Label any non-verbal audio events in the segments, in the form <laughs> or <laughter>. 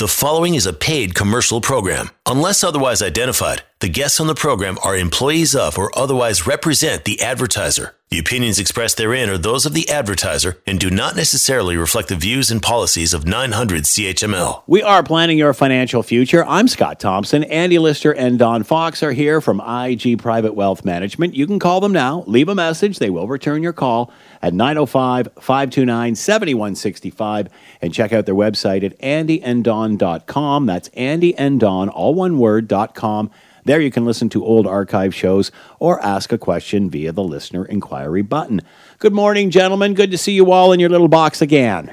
The following is a paid commercial program. Unless otherwise identified, the guests on the program are employees of or otherwise represent the advertiser. The opinions expressed therein are those of the advertiser and do not necessarily reflect the views and policies of 900 CHML. We are planning your financial future. I'm Scott Thompson. Andy Lister and Don Fox are here from IG Private Wealth Management. You can call them now, leave a message. They will return your call at 905 529 7165 and check out their website at andyanddon.com. That's andyanddon, all one word, dot com. There you can listen to old archive shows or ask a question via the listener inquiry button. Good morning, gentlemen. Good to see you all in your little box again.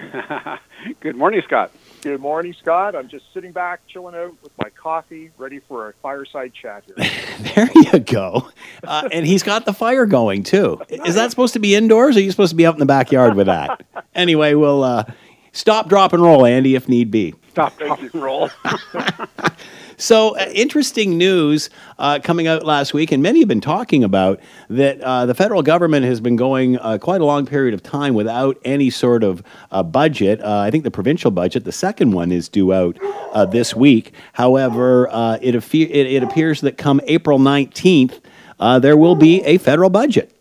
<laughs> Good morning, Scott. Good morning, Scott. I'm just sitting back, chilling out with my coffee, ready for a fireside chat here. <laughs> there you go. Uh, and he's got the fire going too. Is that supposed to be indoors or are you supposed to be out in the backyard with that? <laughs> Anyway, we'll uh, stop, drop, and roll, Andy, if need be. Stop, drop, and roll. <laughs> So, uh, interesting news uh, coming out last week, and many have been talking about that uh, the federal government has been going uh, quite a long period of time without any sort of uh, budget. Uh, I think the provincial budget, the second one, is due out this week. However, it, affe- it, it, appears that come April 19th, there will be a federal budget.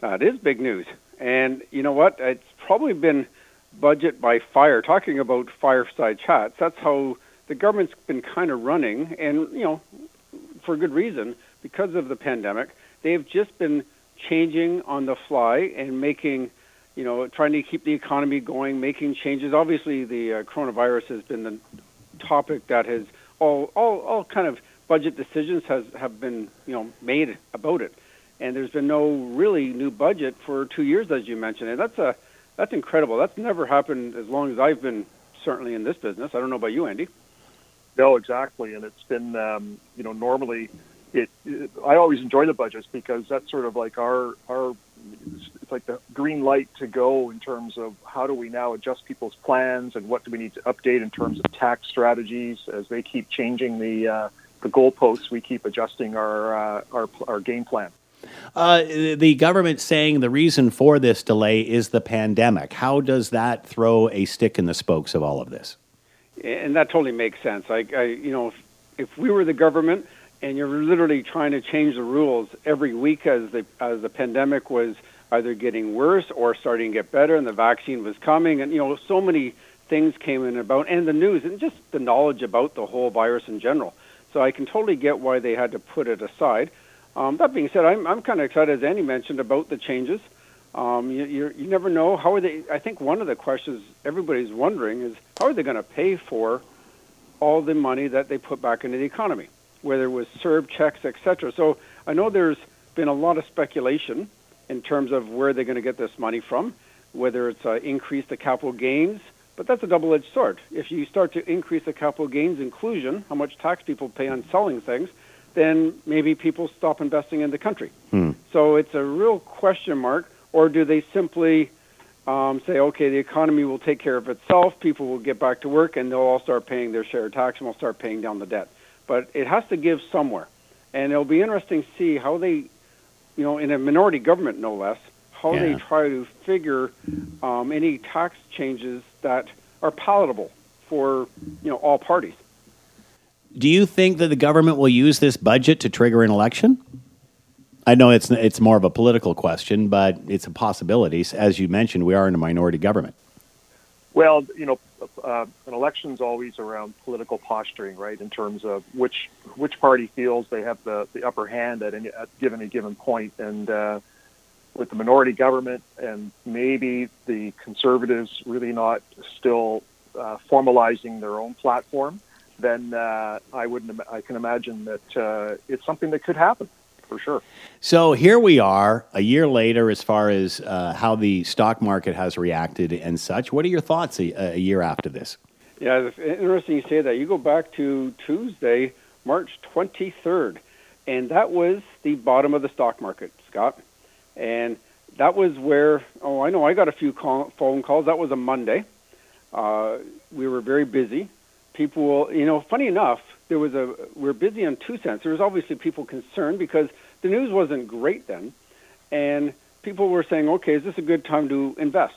That is big news. And you know what? It's probably been budget by fire. Talking about fireside chats, that's how the government's been kind of running, and you know, for good reason, because of the pandemic. They've just been changing on the fly and making, you know, trying to keep the economy going, making changes. Obviously, the uh, coronavirus has been the topic that has all, all, all kind of budget decisions has have been, you know, made about it. And there's been no really new budget for two years, as you mentioned, and that's a that's incredible. That's never happened as long as I've been certainly in this business. I don't know about you, Andy. No, exactly, and it's been um, you know normally it, it, I always enjoy the budgets because that's sort of like our our it's like the green light to go in terms of how do we now adjust people's plans and what do we need to update in terms of tax strategies as they keep changing the uh, the goalposts. We keep adjusting our uh, our our game plan. Uh, the government saying the reason for this delay is the pandemic. How does that throw a stick in the spokes of all of this? And that totally makes sense. I, I you know, if, if we were the government and you're literally trying to change the rules every week as the as the pandemic was either getting worse or starting to get better, and the vaccine was coming, and you know, so many things came in about, and the news, and just the knowledge about the whole virus in general. So I can totally get why they had to put it aside. Um, that being said, I'm I'm kind of excited, as Andy mentioned, about the changes. Um, you, you, you never know how are they. I think one of the questions everybody's wondering is how are they going to pay for all the money that they put back into the economy, whether it was CERB checks, etc. So I know there's been a lot of speculation in terms of where they're going to get this money from, whether it's uh, increase the capital gains, but that's a double-edged sword. If you start to increase the capital gains inclusion, how much tax people pay on selling things, then maybe people stop investing in the country. Hmm. So it's a real question mark or do they simply um, say, okay, the economy will take care of itself, people will get back to work, and they'll all start paying their share of tax and we'll start paying down the debt? But it has to give somewhere. And it'll be interesting to see how they, you know, in a minority government no less, how yeah. they try to figure um, any tax changes that are palatable for, you know, all parties. Do you think that the government will use this budget to trigger an election? I know it's it's more of a political question, but it's a possibility. As you mentioned, we are in a minority government. Well, you know, uh, an election's always around political posturing, right? In terms of which which party feels they have the, the upper hand at any at given a given point, and uh, with the minority government and maybe the conservatives really not still uh, formalizing their own platform, then uh, I wouldn't. I can imagine that uh, it's something that could happen for sure. So here we are, a year later, as far as uh, how the stock market has reacted and such. What are your thoughts a, a year after this? Yeah, it's interesting you say that. You go back to Tuesday, March 23rd, and that was the bottom of the stock market, Scott. And that was where, oh, I know I got a few call, phone calls. That was a Monday. Uh, we were very busy. People, you know, funny enough, there was a we're busy on two cents. There was obviously people concerned because the news wasn't great then, and people were saying, okay, is this a good time to invest?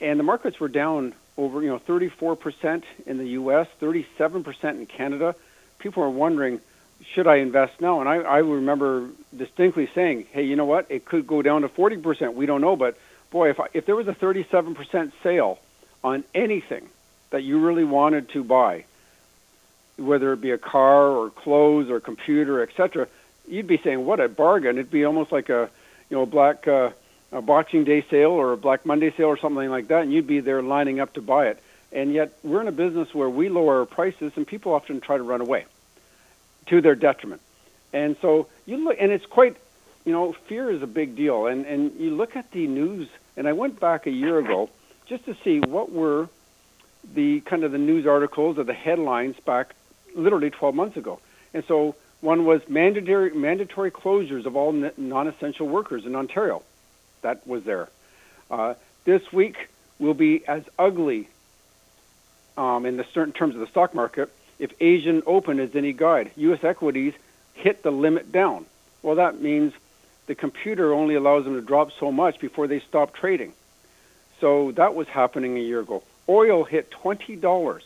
And the markets were down over you know 34% in the U.S., 37% in Canada. People are wondering, should I invest now? And I, I remember distinctly saying, hey, you know what? It could go down to 40%. We don't know, but boy, if I, if there was a 37% sale on anything that you really wanted to buy, whether it be a car or clothes or computer, etc., you'd be saying, "What a bargain!" It'd be almost like a, you know, black uh, a Boxing Day sale or a Black Monday sale or something like that, and you'd be there lining up to buy it. And yet, we're in a business where we lower our prices, and people often try to run away to their detriment. And so you look, and it's quite, you know, fear is a big deal. And and you look at the news, and I went back a year ago just to see what were the kind of the news articles or the headlines back literally 12 months ago. And so one was mandatory mandatory closures of all non-essential workers in Ontario. That was there. Uh, this week will be as ugly um, in the certain terms of the stock market if Asian Open is any guide. U.S. equities hit the limit down. Well, that means the computer only allows them to drop so much before they stop trading. So that was happening a year ago. Oil hit $20.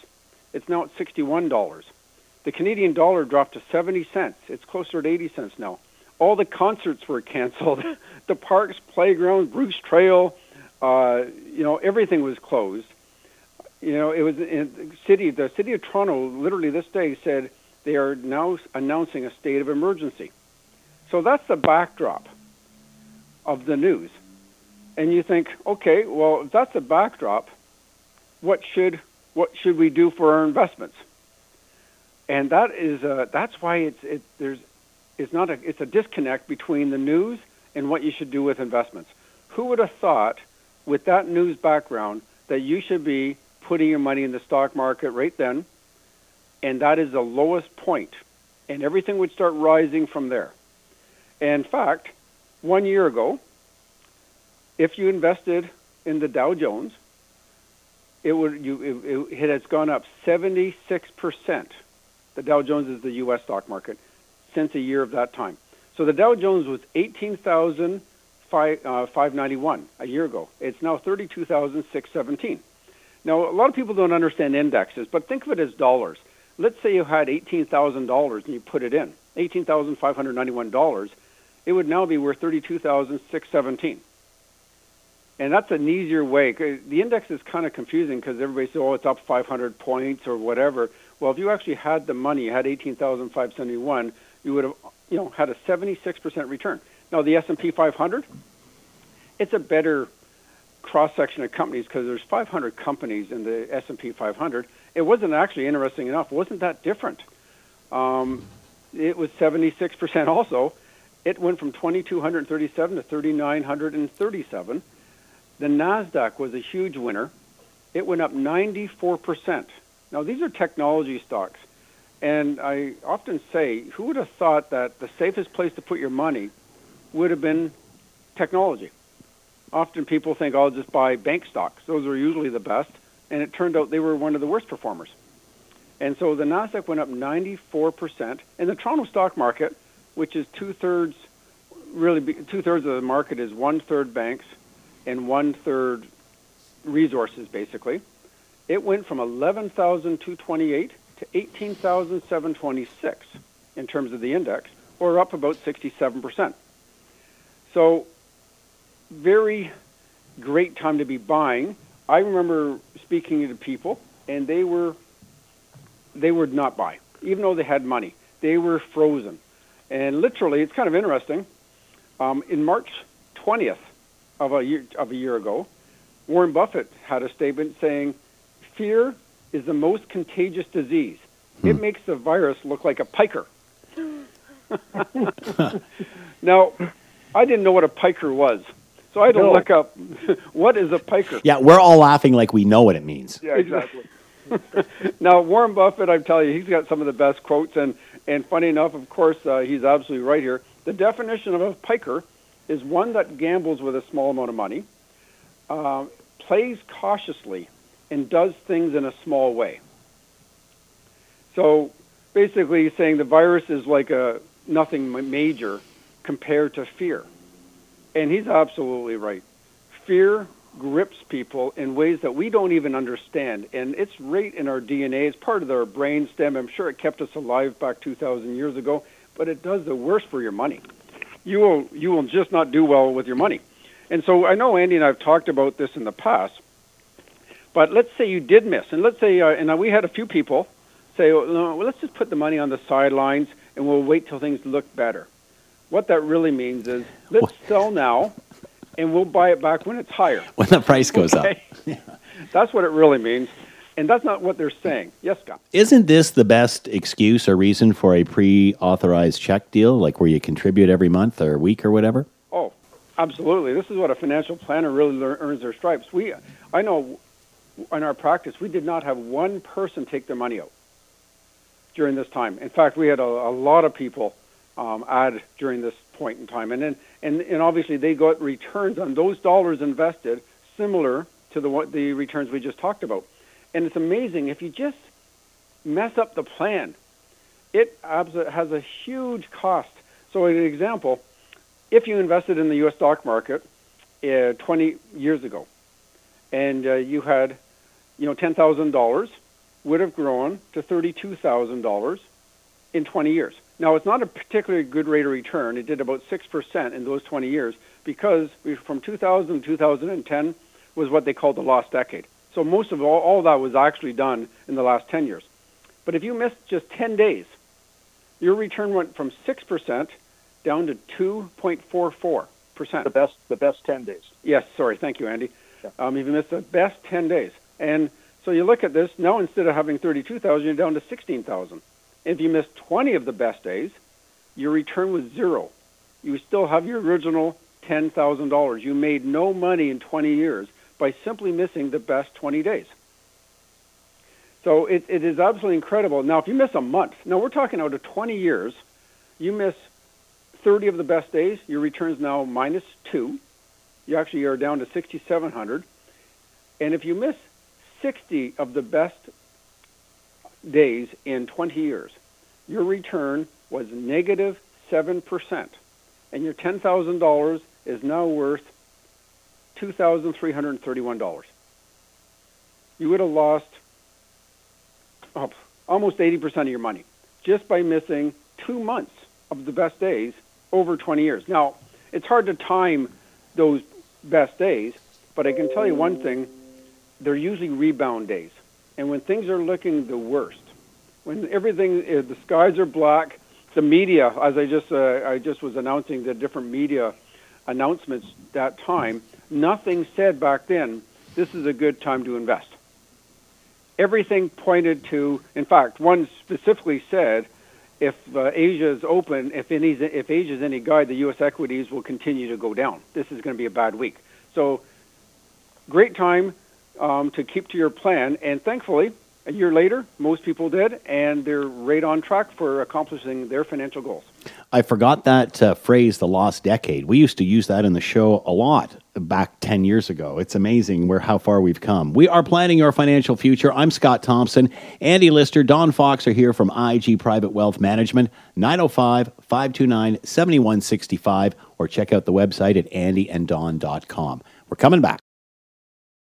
It's now at $61. The Canadian dollar dropped to 70 cents. It's closer to 80 cents now. All the concerts were canceled. <laughs> the parks, playgrounds, Bruce Trail, uh, you know, everything was closed. You know, it was in the city. The city of Toronto, literally this day, said they are now announcing a state of emergency. So that's the backdrop of the news. And you think, okay, well, if that's the backdrop, what should what should we do for our investments? And that is uh, that's why it's it, there's it's not a it's a disconnect between the news and what you should do with investments. Who would have thought, with that news background, that you should be putting your money in the stock market right then, and that is the lowest point, and everything would start rising from there. in fact, one year ago, if you invested in the Dow Jones, it would you it, it has gone up 76 percent. The Dow Jones is the U.S. stock market since a year of that time. So the Dow Jones was 18,591 uh, a year ago. It's now 32,617. Now, a lot of people don't understand indexes, but think of it as dollars. Let's say you had $18,000 and you put it in, $18,591. It would now be worth 32,617. And that's an easier way. The index is kind of confusing because everybody says, oh, it's up 500 points or whatever. Well, if you actually had the money, had 18,571, you would have, you know, had a 76% return. Now, the S&P 500, it's a better cross section of companies because there's 500 companies in the S&P 500. It wasn't actually interesting enough. Wasn't that different. Um, it was 76% also. It went from 2,237 to 3,937. The NASDAQ was a huge winner. It went up 94%. Now, these are technology stocks. And I often say, who would have thought that the safest place to put your money would have been technology? Often people think, oh, I'll just buy bank stocks. Those are usually the best. And it turned out they were one of the worst performers. And so the NASDAQ went up 94%. And the Toronto stock market, which is two thirds, really two thirds of the market is one third banks and one third resources, basically. It went from 11,228 to 18,726 in terms of the index, or up about 67%. So, very great time to be buying. I remember speaking to people, and they were they would not buy, even though they had money. They were frozen, and literally, it's kind of interesting. Um, in March 20th of a year of a year ago, Warren Buffett had a statement saying, "Fear is the most contagious disease. Hmm. It makes the virus look like a piker." <laughs> now, I didn't know what a piker was, so I had to no. look up <laughs> what is a piker. Yeah, we're all laughing like we know what it means. Yeah, exactly. <laughs> now, Warren Buffett, I tell you, he's got some of the best quotes, and and funny enough, of course, uh, he's absolutely right here. The definition of a piker is one that gambles with a small amount of money, uh, plays cautiously, and does things in a small way. So basically, he's saying the virus is like a nothing major compared to fear. And he's absolutely right. Fear grips people in ways that we don't even understand. And it's right in our DNA. It's part of our brain stem. I'm sure it kept us alive back 2,000 years ago, but it does the worst for your money. You will, you will just not do well with your money. And so I know Andy and I have talked about this in the past, but let's say you did miss, and let's say, uh, and we had a few people say, well, let's just put the money on the sidelines and we'll wait till things look better. What that really means is let's sell now and we'll buy it back when it's higher. <laughs> When the price goes okay? up. <laughs> that's what it really means. And that's not what they're saying. Yes, Scott. Isn't this the best excuse or reason for a pre authorized check deal, like where you contribute every month or week or whatever? Oh, absolutely. This is what a financial planner really earns their stripes. We, I know in our practice, we did not have one person take their money out during this time. In fact, we had a, a lot of people um, add during this point in time, and then and, and obviously they got returns on those dollars invested similar to the what the returns we just talked about. And it's amazing if you just mess up the plan, it has a huge cost. So, an example, if you invested in the U.S. stock market uh, 20 years ago, and uh, you had, you know, ten thousand dollars would have grown to $32,000 in 20 years. Now, it's not a particularly good rate of return. It did about 6% in those 20 years because we, from 2000 to 2010 was what they called the lost decade. So most of all, all that was actually done in the last 10 years. But if you missed just 10 days, your return went from 6% down to 2.44%. The best, the best 10 days. Yes, sorry. Thank you, Andy. Yeah. Um, if you missed the best 10 days. And so you look at this, now instead of having 32,000, you're down to 16,000. If you miss 20 of the best days, your return was zero. You still have your original $10,000. You made no money in 20 years by simply missing the best 20 days. So it, it is absolutely incredible. Now, if you miss a month, now we're talking out of 20 years, you miss 30 of the best days, your return is now minus two. You actually are down to 6,700. And if you miss 60 of the best days in 20 years, your return was negative 7%. And your $10,000 is now worth $2,331. You would have lost oh, almost 80% of your money just by missing two months of the best days over 20 years. Now, it's hard to time those best days, but I can tell you one thing they're usually rebound days. And when things are looking the worst, when everything, uh, the skies are black, the media, as I just, uh, I just was announcing the different media announcements that time, nothing said back then, this is a good time to invest. Everything pointed to, in fact, one specifically said, if uh, Asia is open, if, any, if Asia is any guide, the U.S. equities will continue to go down. This is going to be a bad week. So, great time um, to keep to your plan. And thankfully, a year later, most people did, and they're right on track for accomplishing their financial goals. I forgot that uh, phrase, the lost decade. We used to use that in the show a lot back 10 years ago. It's amazing where how far we've come. We are planning your financial future. I'm Scott Thompson. Andy Lister, Don Fox are here from IG Private Wealth Management, 905 529 7165, or check out the website at andyanddon.com. We're coming back.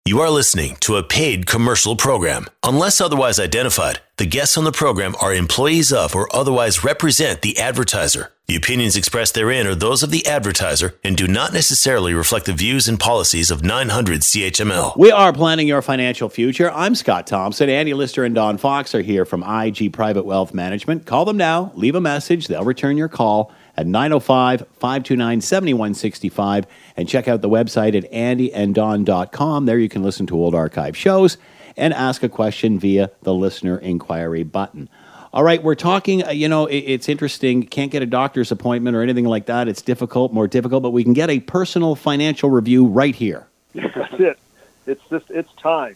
You are listening to a paid commercial program. Unless otherwise identified, the guests on the program are employees of or otherwise represent the advertiser. The opinions expressed therein are those of the advertiser and do not necessarily reflect the views and policies of 900 CHML. We are planning your financial future. I'm Scott Thompson. Andy Lister and Don Fox are here from IG Private Wealth Management. Call them now, leave a message, they'll return your call at 905 529 7165 and check out the website at andyanddon.com. There you can listen to old archive shows and ask a question via the listener inquiry button. All right, we're talking, uh, you know, it's interesting. Can't get a doctor's appointment or anything like that. It's difficult, more difficult, but we can get a personal financial review right here. <laughs> That's it. It's just, it's time.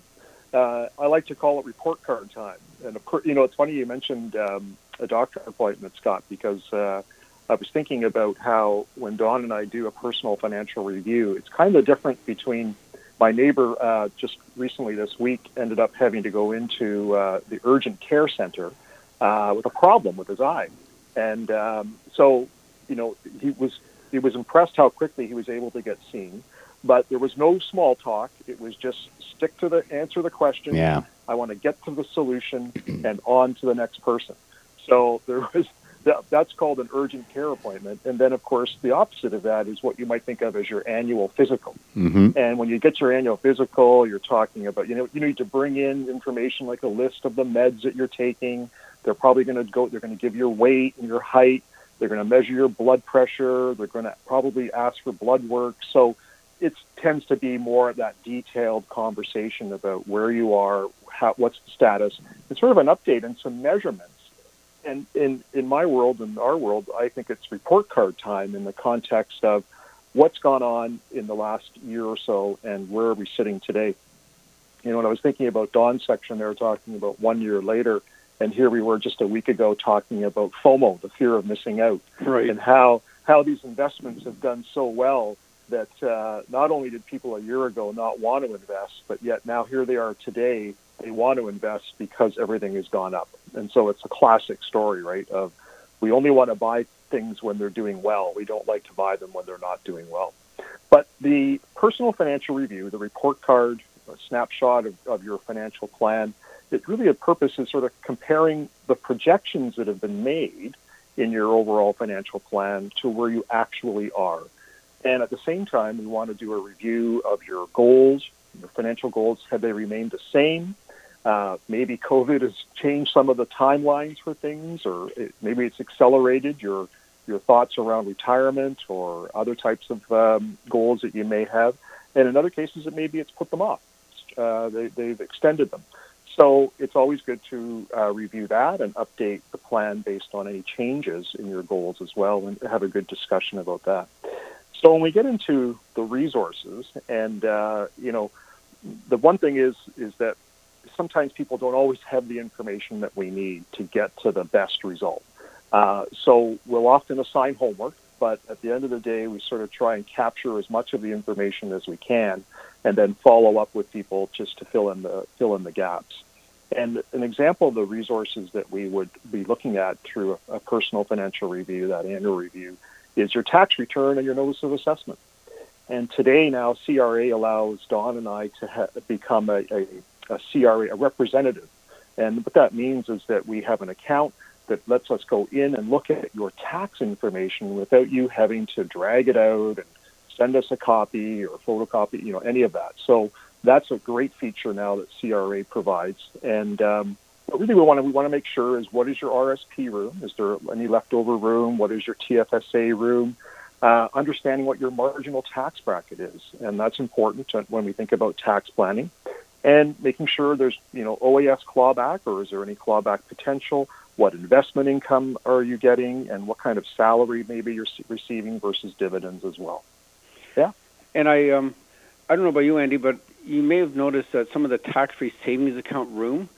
Uh, I like to call it report card time. And, of course, you know, it's funny you mentioned um, a doctor appointment, Scott, because uh, I was thinking about how when Don and I do a personal financial review, it's kind of different between my neighbor uh, just recently this week ended up having to go into uh, the urgent care center uh, with a problem with his eye, and um, so you know he was he was impressed how quickly he was able to get seen. but there was no small talk. It was just stick to the answer the question. Yeah. I want to get to the solution and on to the next person. So there was that, that's called an urgent care appointment. And then, of course, the opposite of that is what you might think of as your annual physical. Mm-hmm. And when you get your annual physical, you're talking about, you know, you need to bring in information like a list of the meds that you're taking. They're probably going to go, they're going to give your weight and your height. They're going to measure your blood pressure. They're going to probably ask for blood work. So it tends to be more of that detailed conversation about where you are, how, what's the status, and sort of an update and some measurements and in in my world in our world, I think it's report card time in the context of what's gone on in the last year or so and where are we sitting today. You know, when I was thinking about Don's section, they were talking about one year later, and here we were just a week ago talking about FOMO, the fear of missing out, right. and how how these investments have done so well that uh, not only did people a year ago not want to invest, but yet now here they are today they want to invest because everything has gone up. And so it's a classic story, right? Of we only want to buy things when they're doing well. We don't like to buy them when they're not doing well. But the personal financial review, the report card, a snapshot of, of your financial plan, it really a purpose is sort of comparing the projections that have been made in your overall financial plan to where you actually are. And at the same time, we want to do a review of your goals, your financial goals. Have they remained the same? Uh, maybe COVID has changed some of the timelines for things, or it, maybe it's accelerated your your thoughts around retirement or other types of um, goals that you may have. And in other cases, it maybe it's put them off. Uh, they, they've extended them. So it's always good to uh, review that and update the plan based on any changes in your goals as well, and have a good discussion about that. So when we get into the resources, and uh, you know, the one thing is is that sometimes people don't always have the information that we need to get to the best result. Uh, so we'll often assign homework, but at the end of the day, we sort of try and capture as much of the information as we can, and then follow up with people just to fill in the fill in the gaps. And an example of the resources that we would be looking at through a, a personal financial review, that annual review, is your tax return and your notice of assessment. And today now, CRA allows Don and I to ha- become a, a a CRA, a representative. And what that means is that we have an account that lets us go in and look at your tax information without you having to drag it out and send us a copy or photocopy, you know, any of that. So that's a great feature now that CRA provides. And um, what really we want to we want to make sure is what is your RSP room? Is there any leftover room? What is your TFSA room? Uh, understanding what your marginal tax bracket is, and that's important when we think about tax planning and making sure there's you know OAS clawback or is there any clawback potential? What investment income are you getting, and what kind of salary maybe you're receiving versus dividends as well? Yeah. And I um, I don't know about you, Andy, but you may have noticed that some of the tax-free savings account room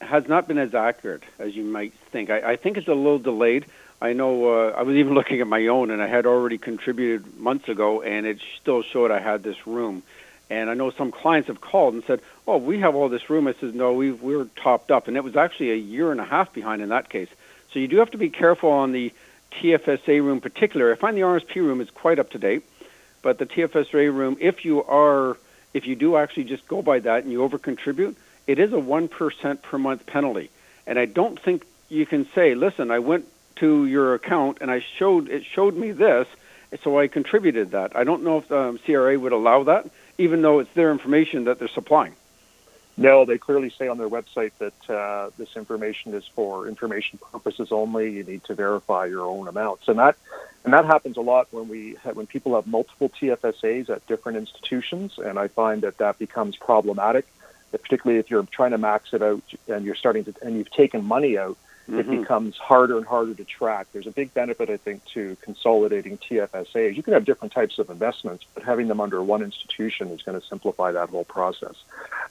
has not been as accurate as you might think. I, I think it's a little delayed. I know uh, I was even <laughs> looking at my own, and I had already contributed months ago, and it still showed I had this room. And I know some clients have called and said, "Oh, we have all this room." I said, "No, we we're topped up," and it was actually a year and a half behind in that case. So you do have to be careful on the TFSA room, in particular. I find the RSP room is quite up to date, but the TFSA room, if you are, if you do actually just go by that and you over contribute, it is a one percent per month penalty. And I don't think you can say, "Listen, I went to your account and I showed it showed me this, so I contributed that." I don't know if um, CRA would allow that even though it's their information that they're supplying. No, they clearly say on their website that uh, this information is for information purposes only. You need to verify your own amounts, and that and that happens a lot when we when people have multiple TFSAs at different institutions, and I find that that becomes problematic, particularly if you're trying to max it out and you're starting to and you've taken money out mm-hmm. it becomes harder and harder to track. There's a big benefit, I think, to consolidating TFSAs. You can have different types of investments, but having them under one institution is going to simplify that whole process.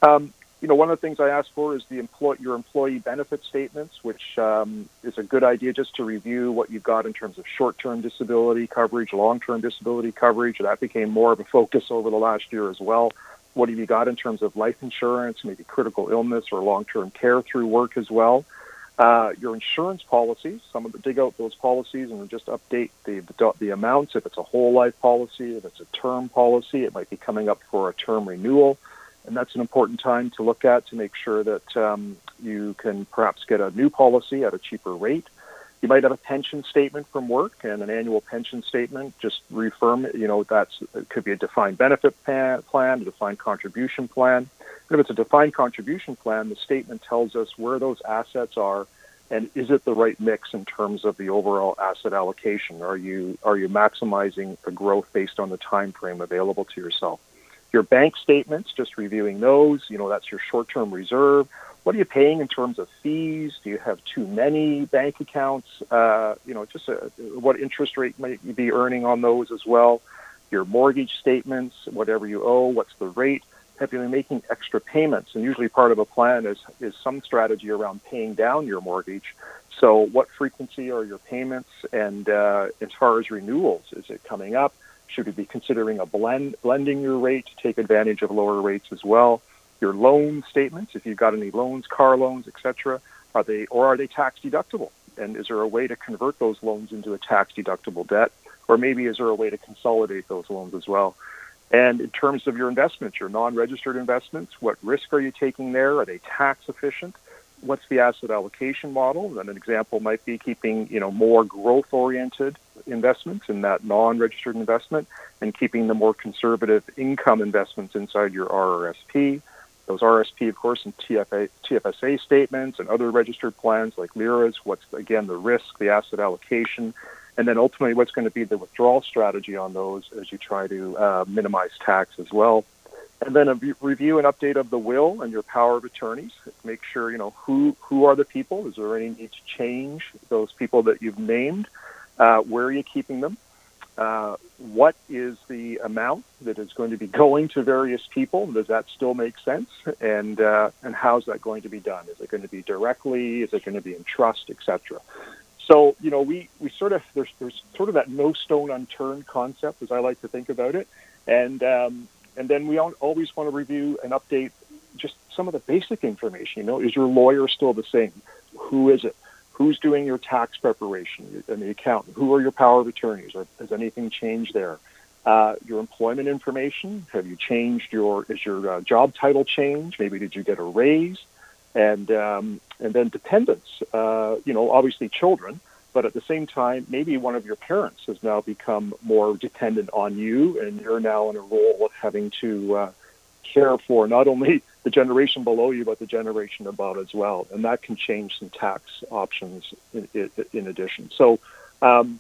Um, you know, one of the things I ask for is the employ- your employee benefit statements, which um, is a good idea just to review what you've got in terms of short-term disability coverage, long-term disability coverage. That became more of a focus over the last year as well. What have you got in terms of life insurance, maybe critical illness or long-term care through work as well? Uh, your insurance policies, some of the dig out those policies and just update the, the, the amounts. If it's a whole life policy, if it's a term policy, it might be coming up for a term renewal, and that's an important time to look at to make sure that um, you can perhaps get a new policy at a cheaper rate. You might have a pension statement from work and an annual pension statement. Just reaffirm, you know, that's it could be a defined benefit plan, a defined contribution plan. If it's a defined contribution plan, the statement tells us where those assets are and is it the right mix in terms of the overall asset allocation? Are you are you maximizing the growth based on the time frame available to yourself? Your bank statements, just reviewing those, you know, that's your short-term reserve. What are you paying in terms of fees? Do you have too many bank accounts? Uh, you know, just a, uh, what interest rate might you be earning on those as well? Your mortgage statements, whatever you owe, what's the rate? Have you been making extra payments? And usually part of a plan is, is some strategy around paying down your mortgage. So what frequency are your payments? And uh, as far as renewals, is it coming up? Should you be considering a blend, blending your rate to take advantage of lower rates as well? Your loan statements, if you've got any loans, car loans, etc., are they or are they tax deductible? And is there a way to convert those loans into a tax deductible debt? Or maybe is there a way to consolidate those loans as well? And in terms of your investments, your non-registered investments, what risk are you taking there? Are they tax efficient? What's the asset allocation model? And an example might be keeping, you know, more growth-oriented investments in that non-registered investment and keeping the more conservative income investments inside your RRSP. Those RSP, of course, and TFA, TFSA statements and other registered plans like LIRAs, what's, again, the risk, the asset allocation, and then ultimately what's going to be the withdrawal strategy on those as you try to uh, minimize tax as well. And then a review and update of the will and your power of attorneys. Make sure you know who who are the people. Is there any need to change those people that you've named? Uh, where are you keeping them? Uh, what is the amount that is going to be <laughs> going to various people? Does that still make sense? And uh, and how's that going to be done? Is it going to be directly? Is it going to be in trust, etc.? So, you know, we, we sort of, there's, there's sort of that no stone unturned concept, as I like to think about it. And, um, and then we always want to review and update just some of the basic information. You know, is your lawyer still the same? Who is it? Who's doing your tax preparation and the accountant? Who are your power of attorneys? Or has anything changed there? Uh, your employment information. Have you changed your, is your uh, job title changed? Maybe did you get a raise? And um, and then dependents. Uh, you know, obviously children, but at the same time, maybe one of your parents has now become more dependent on you, and you're now in a role of having to uh, care for not only <laughs> the generation below you, but the generation above as well, and that can change some tax options in, in, addition. So. Um,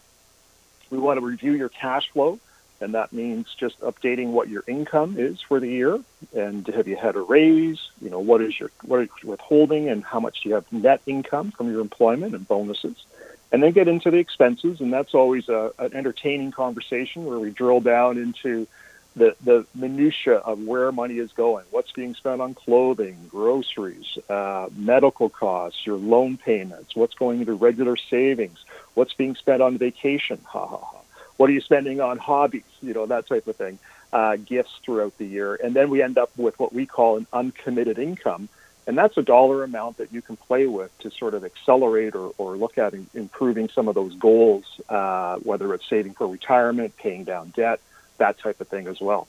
we want to review your cash flow and that means just updating what your income is for the year. And have you had a raise? You know what is your what is your withholding and how much do you have net income from your employment and bonuses? And then get into the expenses. And that's always a, an entertaining conversation where we drill down into the, the minutia of where money is going, what's being spent on clothing, groceries, uh, medical costs, your loan payments, what's going into regular savings, what's being spent on vacation, ha ha ha what are you spending on hobbies, you know, that type of thing, uh, gifts throughout the year. And then we end up with what we call an uncommitted income. And that's a dollar amount that you can play with to sort of accelerate or, or look at improving some of those goals, uh, whether it's saving for retirement, paying down debt, that type of thing as well.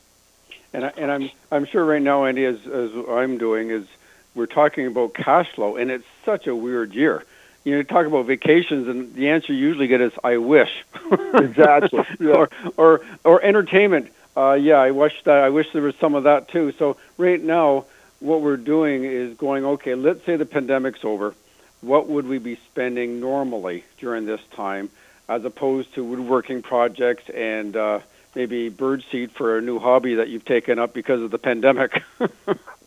And, I, and I'm, I'm sure right now, Andy, as, as I'm doing, is we're talking about cash flow, and it's such a weird year you know, talk about vacations, and the answer you usually get is "I wish." <laughs> exactly. Yeah. or or or entertainment. Uh, yeah, I wish that. I wish there was some of that too. So right now, what we're doing is going. Okay, let's say the pandemic's over. What would we be spending normally during this time, as opposed to woodworking projects and uh, maybe birdseed for a new hobby that you've taken up because of the pandemic? <laughs>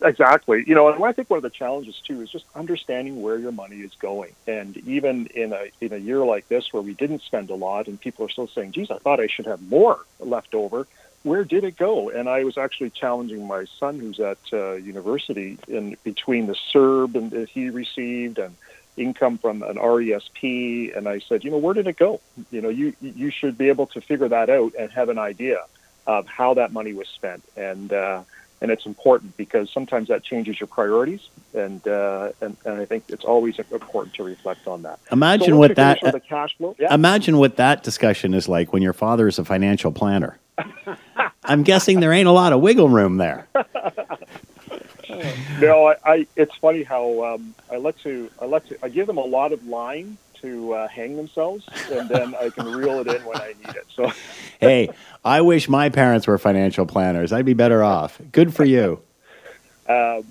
Exactly. You know, and I think one of the challenges too is just understanding where your money is going. And even in a in a year like this where we didn't spend a lot and people are still saying, geez, I thought I should have more left over. Where did it go? And I was actually challenging my son who's at uh, university in between the CERB and that he received and income from an RESP. And I said, you know, where did it go? You know, you you should be able to figure that out and have an idea of how that money was spent. And uh, and it's important because sometimes that changes your priorities, and uh, and, and I think it's always important to reflect on that. Imagine so what that cash flow. Yeah. Imagine what that discussion is like when your father is a financial planner. <laughs> I'm guessing there ain't a lot of wiggle room there. <laughs> no, I, I, It's funny how um, I let to I let to I give them a lot of line to uh, hang themselves, and then I can reel it in when I need it. So, <laughs> hey, I wish my parents were financial planners. I'd be better off. Good for you. Um,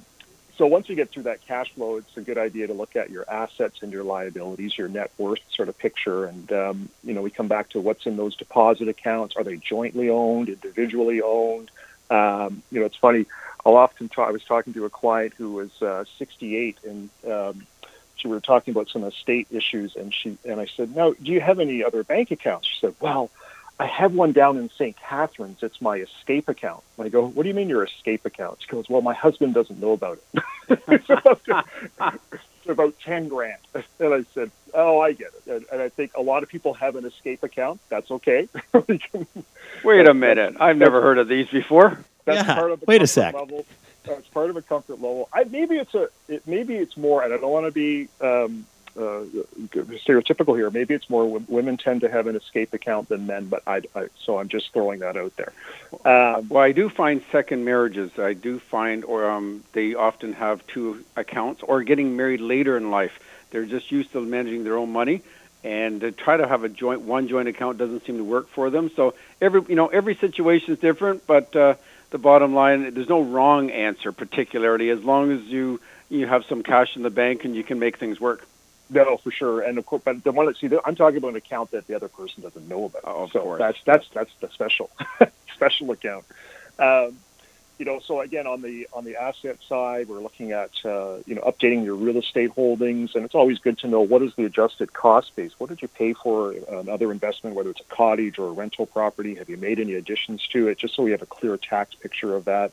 so once you get through that cash flow, it's a good idea to look at your assets and your liabilities, your net worth sort of picture, and um, you know we come back to what's in those deposit accounts. Are they jointly owned, individually owned? Um, you know, it's funny. I'll often talk. I was talking to a client who was uh, 68, and um, she we were talking about some estate issues, and she and I said, "No, do you have any other bank accounts?" She said, "Well, I have one down in St. Catharines. It's my escape account." And I go, "What do you mean your escape account?" She goes, "Well, my husband doesn't know about it. <laughs> it's, about, <laughs> it's about ten grand." And I said, "Oh, I get it." And, and I think a lot of people have an escape account. That's okay. <laughs> Wait a minute, I've never heard of these before. That's yeah. part of the Wait a sec. Level it's part of a comfort level. I, maybe it's a it, maybe it's more, and I don't want to be um, uh, stereotypical here. Maybe it's more women tend to have an escape account than men, but I, I so I'm just throwing that out there. Um, well, I do find second marriages. I do find, or um, they often have two accounts, or getting married later in life. They're just used to managing their own money, and to try to have a joint one joint account doesn't seem to work for them. So every you know every situation is different, but uh, the bottom line. There's no wrong answer, particularly as long as you you have some cash in the bank and you can make things work. No, for sure, and of course, but the one that see, I'm talking about an account that the other person doesn't know about. Oh, so course. that's that's that's the special <laughs> special account. Um, you know, so again, on the on the asset side, we're looking at uh, you know updating your real estate holdings, and it's always good to know what is the adjusted cost base. What did you pay for another investment, whether it's a cottage or a rental property? Have you made any additions to it? Just so we have a clear tax picture of that.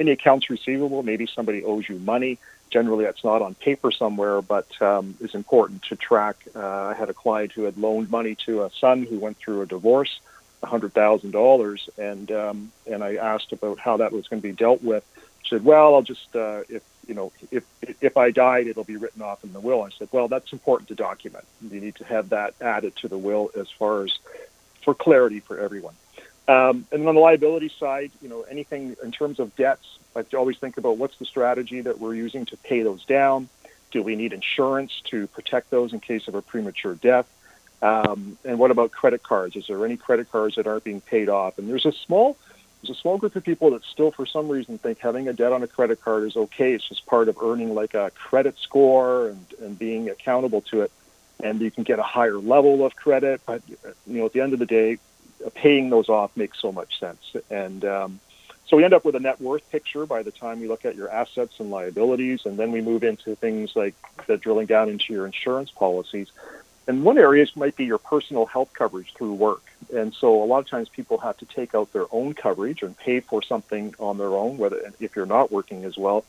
Any accounts receivable, maybe somebody owes you money. Generally, that's not on paper somewhere, but um, is important to track. Uh, I had a client who had loaned money to a son who went through a divorce hundred thousand dollars, and um, and I asked about how that was going to be dealt with. She said, "Well, I'll just uh, if you know if if I died, it'll be written off in the will." I said, "Well, that's important to document. You need to have that added to the will as far as for clarity for everyone." Um, and on the liability side, you know, anything in terms of debts, I always think about what's the strategy that we're using to pay those down. Do we need insurance to protect those in case of a premature death? Um, and what about credit cards? Is there any credit cards that aren't being paid off? And there's a small there's a small group of people that still, for some reason, think having a debt on a credit card is okay. It's just part of earning like a credit score and, and being accountable to it. And you can get a higher level of credit, but you know, at the end of the day, paying those off makes so much sense. And um, so we end up with a net worth picture by the time we look at your assets and liabilities, and then we move into things like the drilling down into your insurance policies. And one area might be your personal health coverage through work. And so a lot of times people have to take out their own coverage and pay for something on their own, whether if you're not working as well.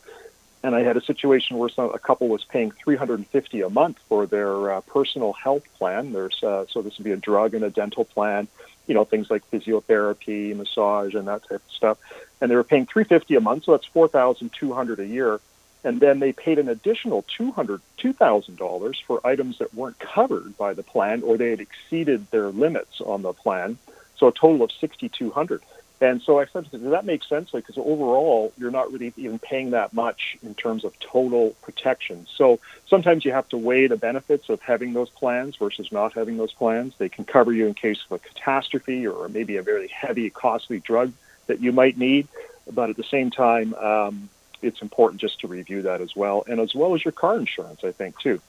And I had a situation where some, a couple was paying 350 a month for their uh, personal health plan. There's uh, so this would be a drug and a dental plan, you know, things like physiotherapy, massage, and that type of stuff. And they were paying 350 a month, so that's 4,200 a year and then they paid an additional $200, $2,000 for items that weren't covered by the plan or they had exceeded their limits on the plan. So a total of 6200 And so I said, does that make sense? Because overall, you're not really even paying that much in terms of total protection. So sometimes you have to weigh the benefits of having those plans versus not having those plans. They can cover you in case of a catastrophe or maybe a very heavy, costly drug that you might need. But at the same time, um, it's important just to review that as well, and as well as your car insurance, I think too.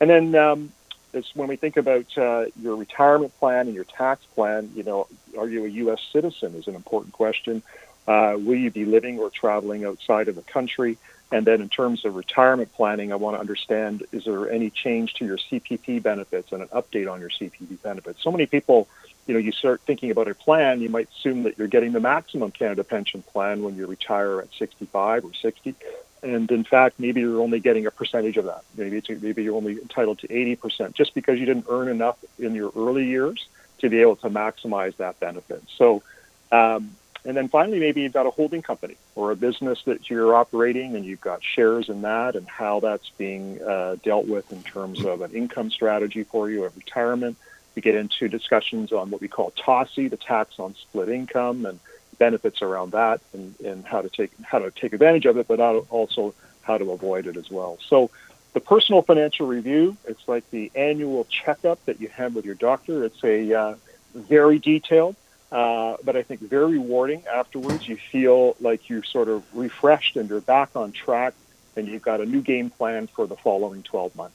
And then um, it's when we think about uh, your retirement plan and your tax plan, you know, are you a U.S. citizen is an important question. Uh, will you be living or traveling outside of the country? And then in terms of retirement planning, I want to understand, is there any change to your CPP benefits and an update on your CPP benefits? So many people you know, you start thinking about a plan, you might assume that you're getting the maximum Canada pension plan when you retire at 65 or 60. And in fact, maybe you're only getting a percentage of that. Maybe maybe you're only entitled to 80% just because you didn't earn enough in your early years to be able to maximize that benefit. So, um, And then finally, maybe you've got a holding company or a business that you're operating and you've got shares in that and how that's being uh, dealt with in terms of an income strategy for you, a retirement. We get into discussions on what we call TOSI, the tax on split income, and benefits around that, and, and how to take how to take advantage of it, but also how to avoid it as well. So, the personal financial review, it's like the annual checkup that you have with your doctor. It's a uh, very detailed uh, but I think very rewarding afterwards. You feel like you're sort of refreshed and you're back on track and you've got a new game plan for the following 12 months.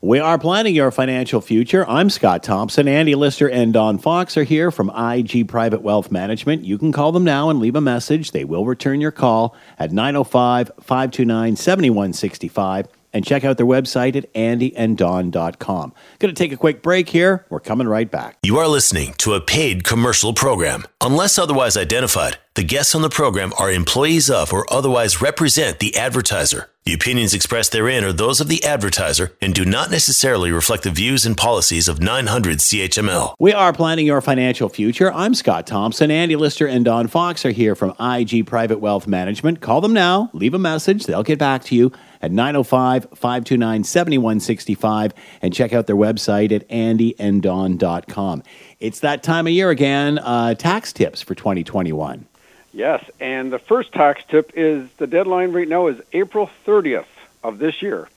We are planning your financial future. I'm Scott Thompson. Andy Lister and Don Fox are here from IG Private Wealth Management. You can call them now and leave a message. They will return your call at 905 529 7165 and check out their website at andyanddon.com. Going to take a quick break here. We're coming right back. You are listening to a paid commercial program. Unless otherwise identified, the guests on the program are employees of or otherwise represent the advertiser. The opinions expressed therein are those of the advertiser and do not necessarily reflect the views and policies of 900 CHML. We are planning your financial future. I'm Scott Thompson. Andy Lister and Don Fox are here from IG Private Wealth Management. Call them now, leave a message, they'll get back to you at 905 529 7165 and check out their website at andyanddon.com. It's that time of year again, uh, tax tips for 2021. Yes, and the first tax tip is the deadline right now is April 30th of this year.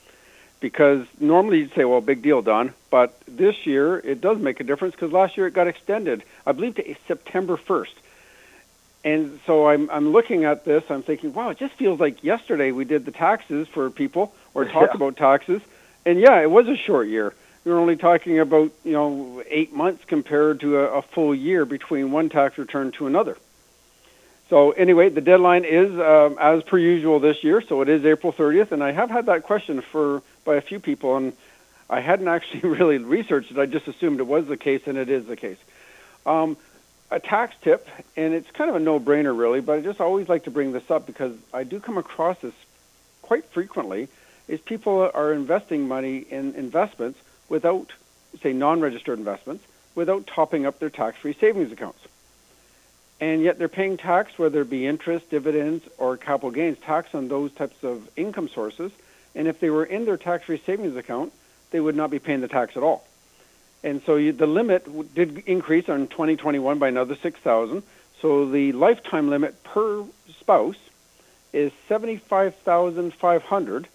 Because normally you'd say, well, big deal, Don. But this year it does make a difference because last year it got extended, I believe, to September 1st. And so I'm, I'm looking at this, I'm thinking, wow, it just feels like yesterday we did the taxes for people or talked yeah. about taxes. And yeah, it was a short year. We were only talking about, you know, eight months compared to a, a full year between one tax return to another. So anyway, the deadline is um, as per usual this year, so it is April 30th, and I have had that question for by a few people, and I hadn't <laughs> actually really researched it. I just assumed it was the case, and it is the case. Um, a tax tip, and it's kind of a no-brainer really, but I just always like to bring this up because I do come across this quite frequently. Is people are investing money in investments without, say, non-registered investments, without topping up their tax-free savings accounts and yet they're paying tax, whether it be interest, dividends, or capital gains, tax on those types of income sources. And if they were in their tax-free savings account, they would not be paying the tax at all. And so you, the limit did increase on 2021 by another 6,000. So the lifetime limit per spouse is 75,500,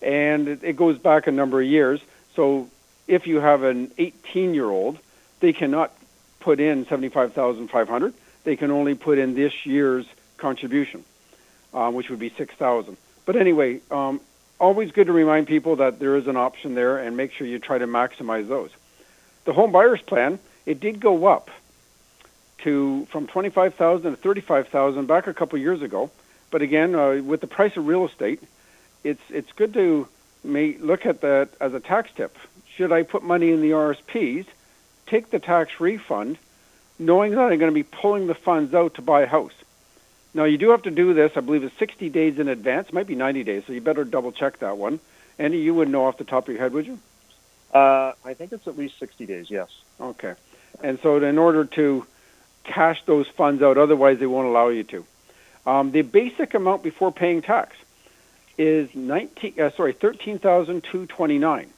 and it, it goes back a number of years. So if you have an 18-year-old, they cannot put in 75,500 they can only put in this year's contribution, um, which would be 6000 But anyway, um, always good to remind people that there is an option there and make sure you try to maximize those. The home buyers plan, it did go up to from 25,000 to 35,000 back a couple years ago. But again, uh, with the price of real estate, it's it's good to may look at that as a tax tip. Should I put money in the RSPs, take the tax refund, knowing that I'm going to be pulling the funds out to buy a house. Now, you do have to do this, I believe it's 60 days in advance. Might be 90 days, so you better double check that one. Andy, you wouldn't know off the top of your head, would you? Uh, I think it's at least 60 days, yes. Okay. And so, in order to cash those funds out, otherwise, they won't allow you to. Um, the basic amount before paying tax is 19, uh, sorry, 13,229.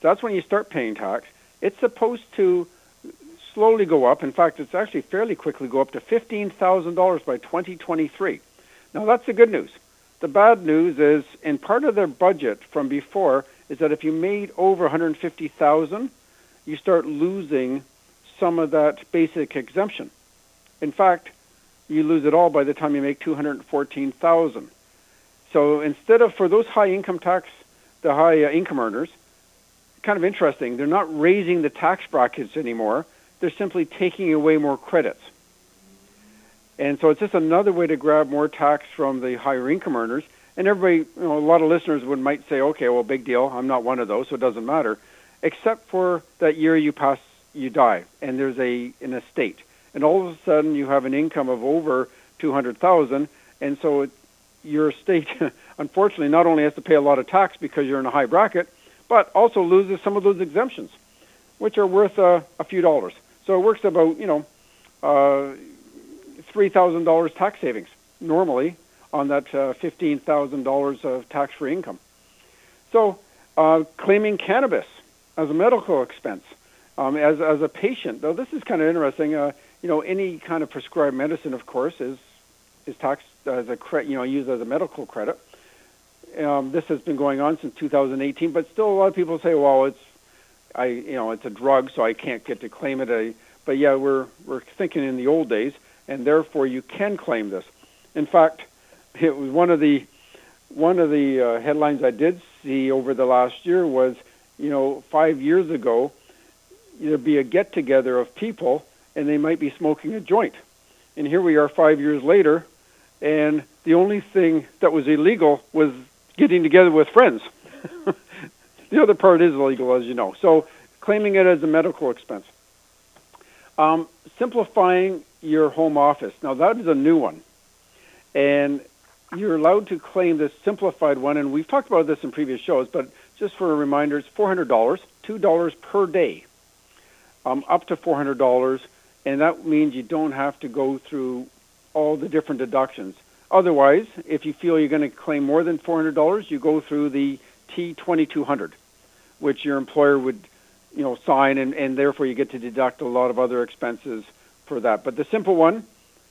That's when you start paying tax. It's supposed to slowly go up. In fact, it's actually fairly quickly go up to $15,000 by 2023. Now, that's the good news. The bad news is, in part of their budget from before, is that if you made over 150,000, you start losing some of that basic exemption. In fact, you lose it all by the time you make 214,000. So instead of for those high income tax, the high uh, income earners, kind of interesting. They're not raising the tax brackets anymore they're simply taking away more credits. And so it's just another way to grab more tax from the higher income earners. And everybody, you know, a lot of listeners would might say, okay, well, big deal. I'm not one of those, so it doesn't matter, except for that year you pass, you die, and there's a an estate, and all of a sudden you have an income of over two hundred thousand, and so it, your estate, <laughs> unfortunately, not only has to pay a lot of tax because you're in a high bracket, but also loses some of those exemptions, which are worth uh, a few dollars. So it works about, you know, uh, $3,000 tax savings normally on that uh, $15,000 of tax-free income. So, uh, claiming cannabis as a medical expense um, as as a patient, though, this is kind of interesting. Uh, you know, any kind of prescribed medicine, of course, is is taxed as a credit. You know, used as a medical credit. Um, this has been going on since 2018, but still, a lot of people say, "Well, it's I, you know, it's a drug, so I can't get to claim it." But yeah, we're we're thinking in the old days, and therefore you can claim this. In fact, it was one of the one of the uh, headlines I did see over the last year was, you know, five years ago, there'd be a get together of people, and they might be smoking a joint, and here we are five years later, and the only thing that was illegal was getting together with friends. <laughs> the other part is illegal, as you know. So claiming it as a medical expense. Um, simplifying your home office. Now that is a new one, and you're allowed to claim this simplified one. And we've talked about this in previous shows, but just for a reminder, it's four hundred dollars, two dollars per day, um, up to four hundred dollars, and that means you don't have to go through all the different deductions. Otherwise, if you feel you're going to claim more than four hundred dollars, you go through the T twenty two hundred, which your employer would, you know, sign, and, and therefore you get to deduct a lot of other expenses for that. But the simple one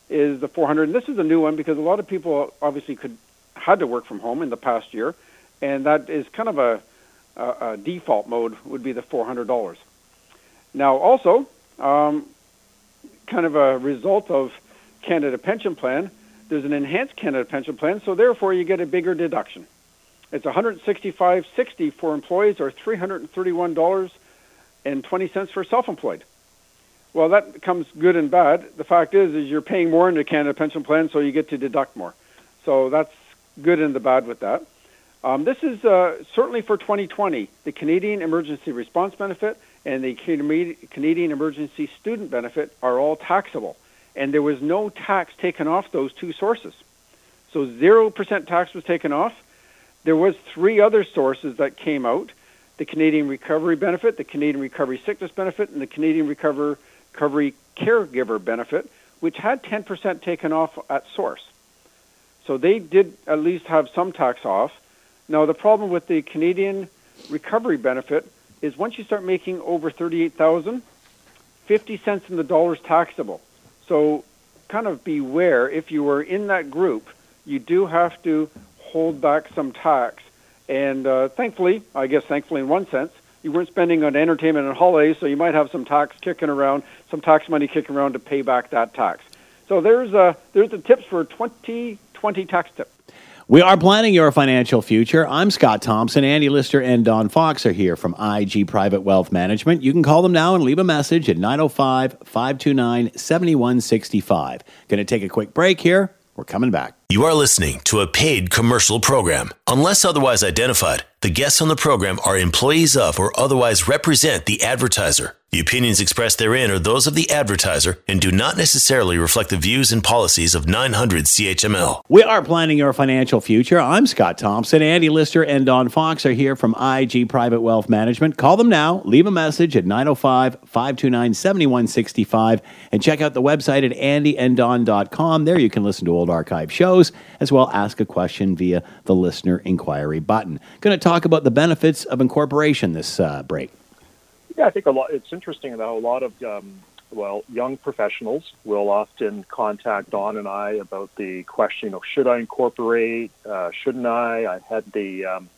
is the 400, and this is a new one because a lot of people obviously could had to work from home in the past year, and that is kind of a, a, a default mode would be the $400. Now, also, um, kind of a result of Canada Pension Plan, there's an enhanced Canada Pension Plan, so therefore you get a bigger deduction. It's 165.60 for employees or $331.20 for self-employed. Well, that comes good and bad. The fact is, is you're paying more into Canada Pension Plan, so you get to deduct more. So that's good and the bad with that. Um, this is uh, certainly for 2020. The Canadian Emergency Response Benefit and the Canadian Emergency Student Benefit are all taxable, and there was no tax taken off those two sources. So zero percent tax was taken off. There was three other sources that came out: the Canadian Recovery Benefit, the Canadian Recovery Sickness Benefit, and the Canadian Recover Recovery Caregiver Benefit, which had 10% taken off at source. So they did at least have some tax off. Now the problem with the Canadian Recovery Benefit is once you start making over 38,000, 50 cents in the dollar is taxable. So kind of beware if you are in that group, you do have to hold back some tax. And uh, thankfully, I guess thankfully in one sense, you weren't spending on entertainment and holidays, so you might have some tax kicking around, some tax money kicking around to pay back that tax. So there's a there's the tips for 2020 tax tip. We are planning your financial future. I'm Scott Thompson. Andy Lister and Don Fox are here from IG Private Wealth Management. You can call them now and leave a message at 905 529 7165. Going to take a quick break here. We're coming back. You are listening to a paid commercial program. Unless otherwise identified, the guests on the program are employees of or otherwise represent the advertiser. The opinions expressed therein are those of the advertiser and do not necessarily reflect the views and policies of 900 CHML. We are planning your financial future. I'm Scott Thompson. Andy Lister and Don Fox are here from IG Private Wealth Management. Call them now. Leave a message at 905 529 7165 and check out the website at andyanddon.com. There you can listen to old archive shows as well ask a question via the listener inquiry button. Going to talk about the benefits of incorporation this uh, break. Yeah, I think a lot. It's interesting that a lot of um, well, young professionals will often contact Don and I about the question of should I incorporate, uh, shouldn't I? I had the um,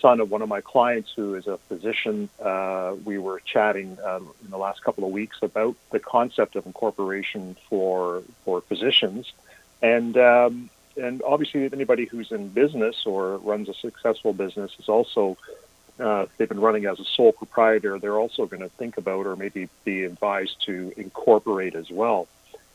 son of one of my clients who is a physician. Uh, we were chatting um, in the last couple of weeks about the concept of incorporation for for physicians, and um, and obviously anybody who's in business or runs a successful business is also uh, they've been running as a sole proprietor, they're also going to think about or maybe be advised to incorporate as well.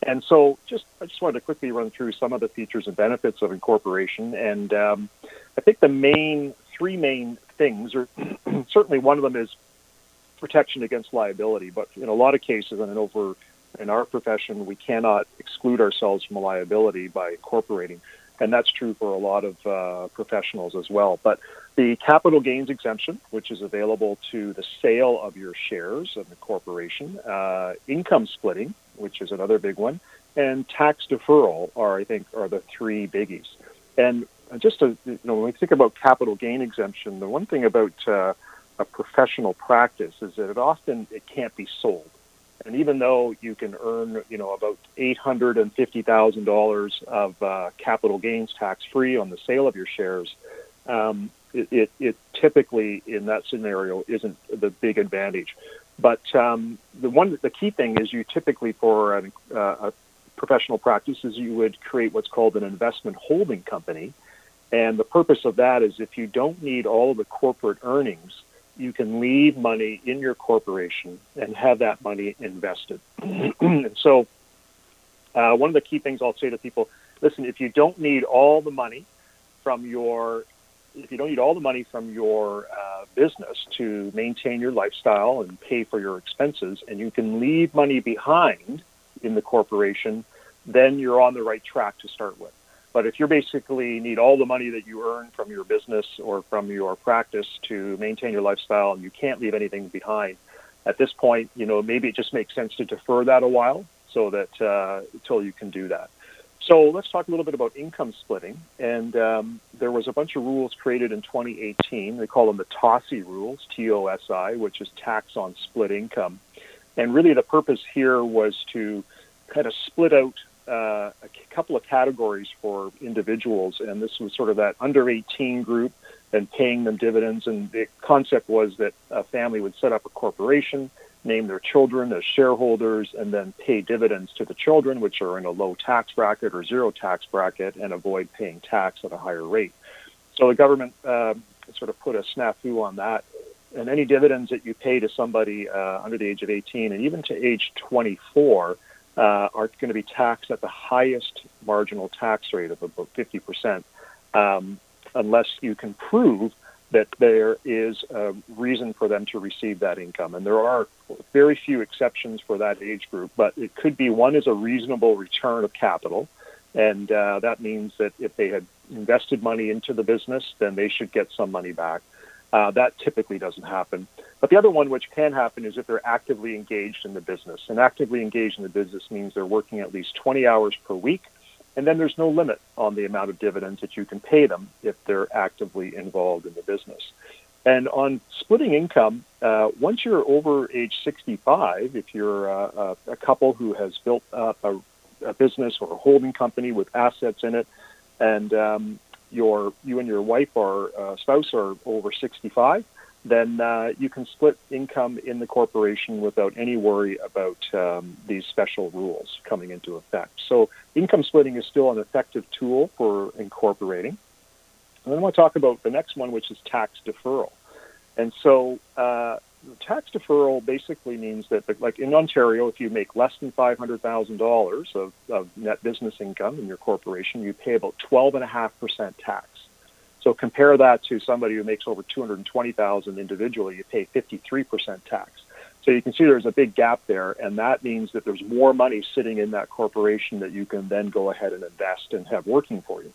And so, just I just wanted to quickly run through some of the features and benefits of incorporation. And um, I think the main three main things, or <clears throat> certainly one of them, is protection against liability. But in a lot of cases, and over in our profession, we cannot exclude ourselves from liability by incorporating and that's true for a lot of uh, professionals as well. But the capital gains exemption, which is available to the sale of your shares of the corporation, uh, income splitting, which is another big one, and tax deferral are, I think, are the three biggies. And just to, you know, when we think about capital gain exemption, the one thing about uh, a professional practice is that it often it can't be sold. And even though you can earn, you know, about eight hundred and fifty thousand dollars of uh, capital gains tax free on the sale of your shares, um, it, it, it, typically in that scenario isn't the big advantage. But um, the one, the key thing is you typically for a, uh, a professional practice is you would create what's called an investment holding company, and the purpose of that is if you don't need all of the corporate earnings you can leave money in your corporation and have that money invested. <clears throat> and so, uh, one of the key things I'll say to people listen, if you don't need all the money from your if you don't need all the money from your uh, business to maintain your lifestyle and pay for your expenses, and you can leave money behind in the corporation, then you're on the right track to start with. But if you basically need all the money that you earn from your business or from your practice to maintain your lifestyle and you can't leave anything behind, at this point, you know, maybe it just makes sense to defer that a while so that uh, until you can do that. So let's talk a little bit about income splitting. And um, there was a bunch of rules created in 2018. They call them the TOSI rules, T-O-S-I, which is tax on split income. And really the purpose here was to kind of split out uh, a couple of categories for individuals, and this was sort of that under 18 group and paying them dividends. And the concept was that a family would set up a corporation, name their children as shareholders, and then pay dividends to the children, which are in a low tax bracket or zero tax bracket, and avoid paying tax at a higher rate. So the government uh, sort of put a snafu on that. And any dividends that you pay to somebody uh, under the age of 18 and even to age 24 uh, are going to be taxed at the highest marginal tax rate of about 50%, um, unless you can prove that there is a reason for them to receive that income. And there are very few exceptions for that age group, but it could be one is a reasonable return of capital. And uh, that means that if they had invested money into the business, then they should get some money back. Uh, that typically doesn't happen. But the other one, which can happen, is if they're actively engaged in the business. And actively engaged in the business means they're working at least 20 hours per week. And then there's no limit on the amount of dividends that you can pay them if they're actively involved in the business. And on splitting income, uh, once you're over age 65, if you're a, a, a couple who has built up a, a, business or a holding company with assets in it, and um, your you and your wife or uh, spouse are over 65, then uh, you can split income in the corporation without any worry about um, these special rules coming into effect. So income splitting is still an effective tool for incorporating. And then I want to talk about the next one, which is tax deferral. And so uh, tax deferral basically means that, like in Ontario, if you make less than $500,000 of, of net business income in your corporation, you pay about 12.5% tax. So compare that to somebody who makes over 220,000 individually, you pay 53% tax. So you can see there's a big gap there, and that means that there's more money sitting in that corporation that you can then go ahead and invest and have working for you.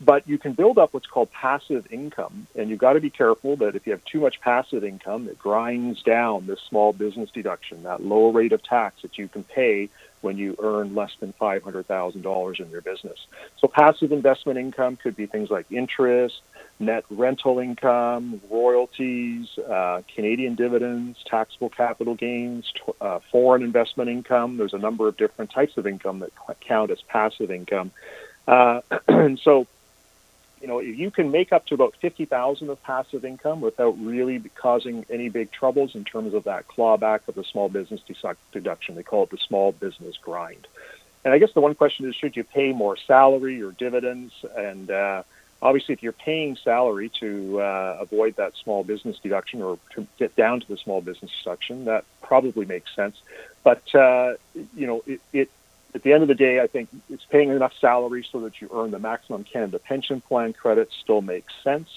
But you can build up what's called passive income, and you've got to be careful that if you have too much passive income, it grinds down this small business deduction, that lower rate of tax that you can pay when you earn less than $500,000 in your business. So passive investment income could be things like interest, net rental income, royalties, uh, Canadian dividends, taxable capital gains, uh, foreign investment income. There's a number of different types of income that count as passive income. Uh, <clears throat> and so you know, if you can make up to about 50,000 of passive income without really causing any big troubles in terms of that clawback of the small business deduction. They call it the small business grind. And I guess the one question is, should you pay more salary or dividends? And uh, obviously, if you're paying salary to uh, avoid that small business deduction or to get down to the small business deduction, that probably makes sense. But uh, you know, it, it at the end of the day, I think paying enough salary so that you earn the maximum Canada pension plan credit still makes sense.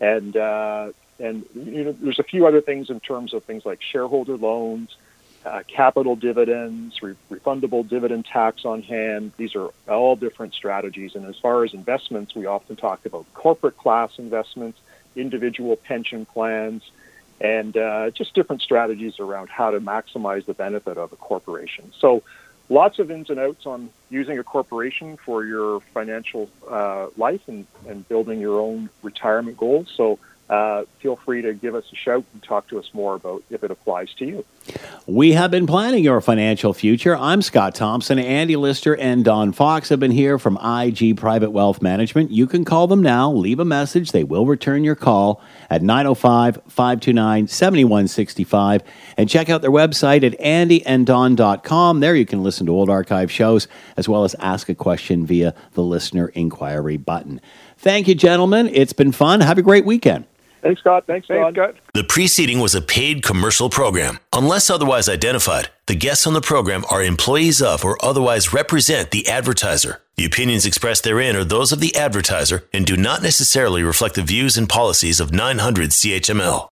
And uh, and you know, there's a few other things in terms of things like shareholder loans, uh, capital dividends, re- refundable dividend tax on hand. These are all different strategies. And as far as investments, we often talk about corporate class investments, individual pension plans, and uh, just different strategies around how to maximize the benefit of a corporation. So lots of ins and outs on using a corporation for your financial uh, life and, and building your own retirement goals. So uh, feel free to give us a shout and talk to us more about if it applies to you. We have been planning your financial future. I'm Scott Thompson. Andy Lister and Don Fox have been here from IG Private Wealth Management. You can call them now, leave a message. They will return your call at 905 529 7165. And check out their website at andyanddon.com. There you can listen to old archive shows as well as ask a question via the listener inquiry button. Thank you, gentlemen. It's been fun. Have a great weekend. Thanks, Scott. Thanks, Thanks Scott. The preceding was a paid commercial program. Unless otherwise identified, the guests on the program are employees of or otherwise represent the advertiser. The opinions expressed therein are those of the advertiser and do not necessarily reflect the views and policies of 900 CHML.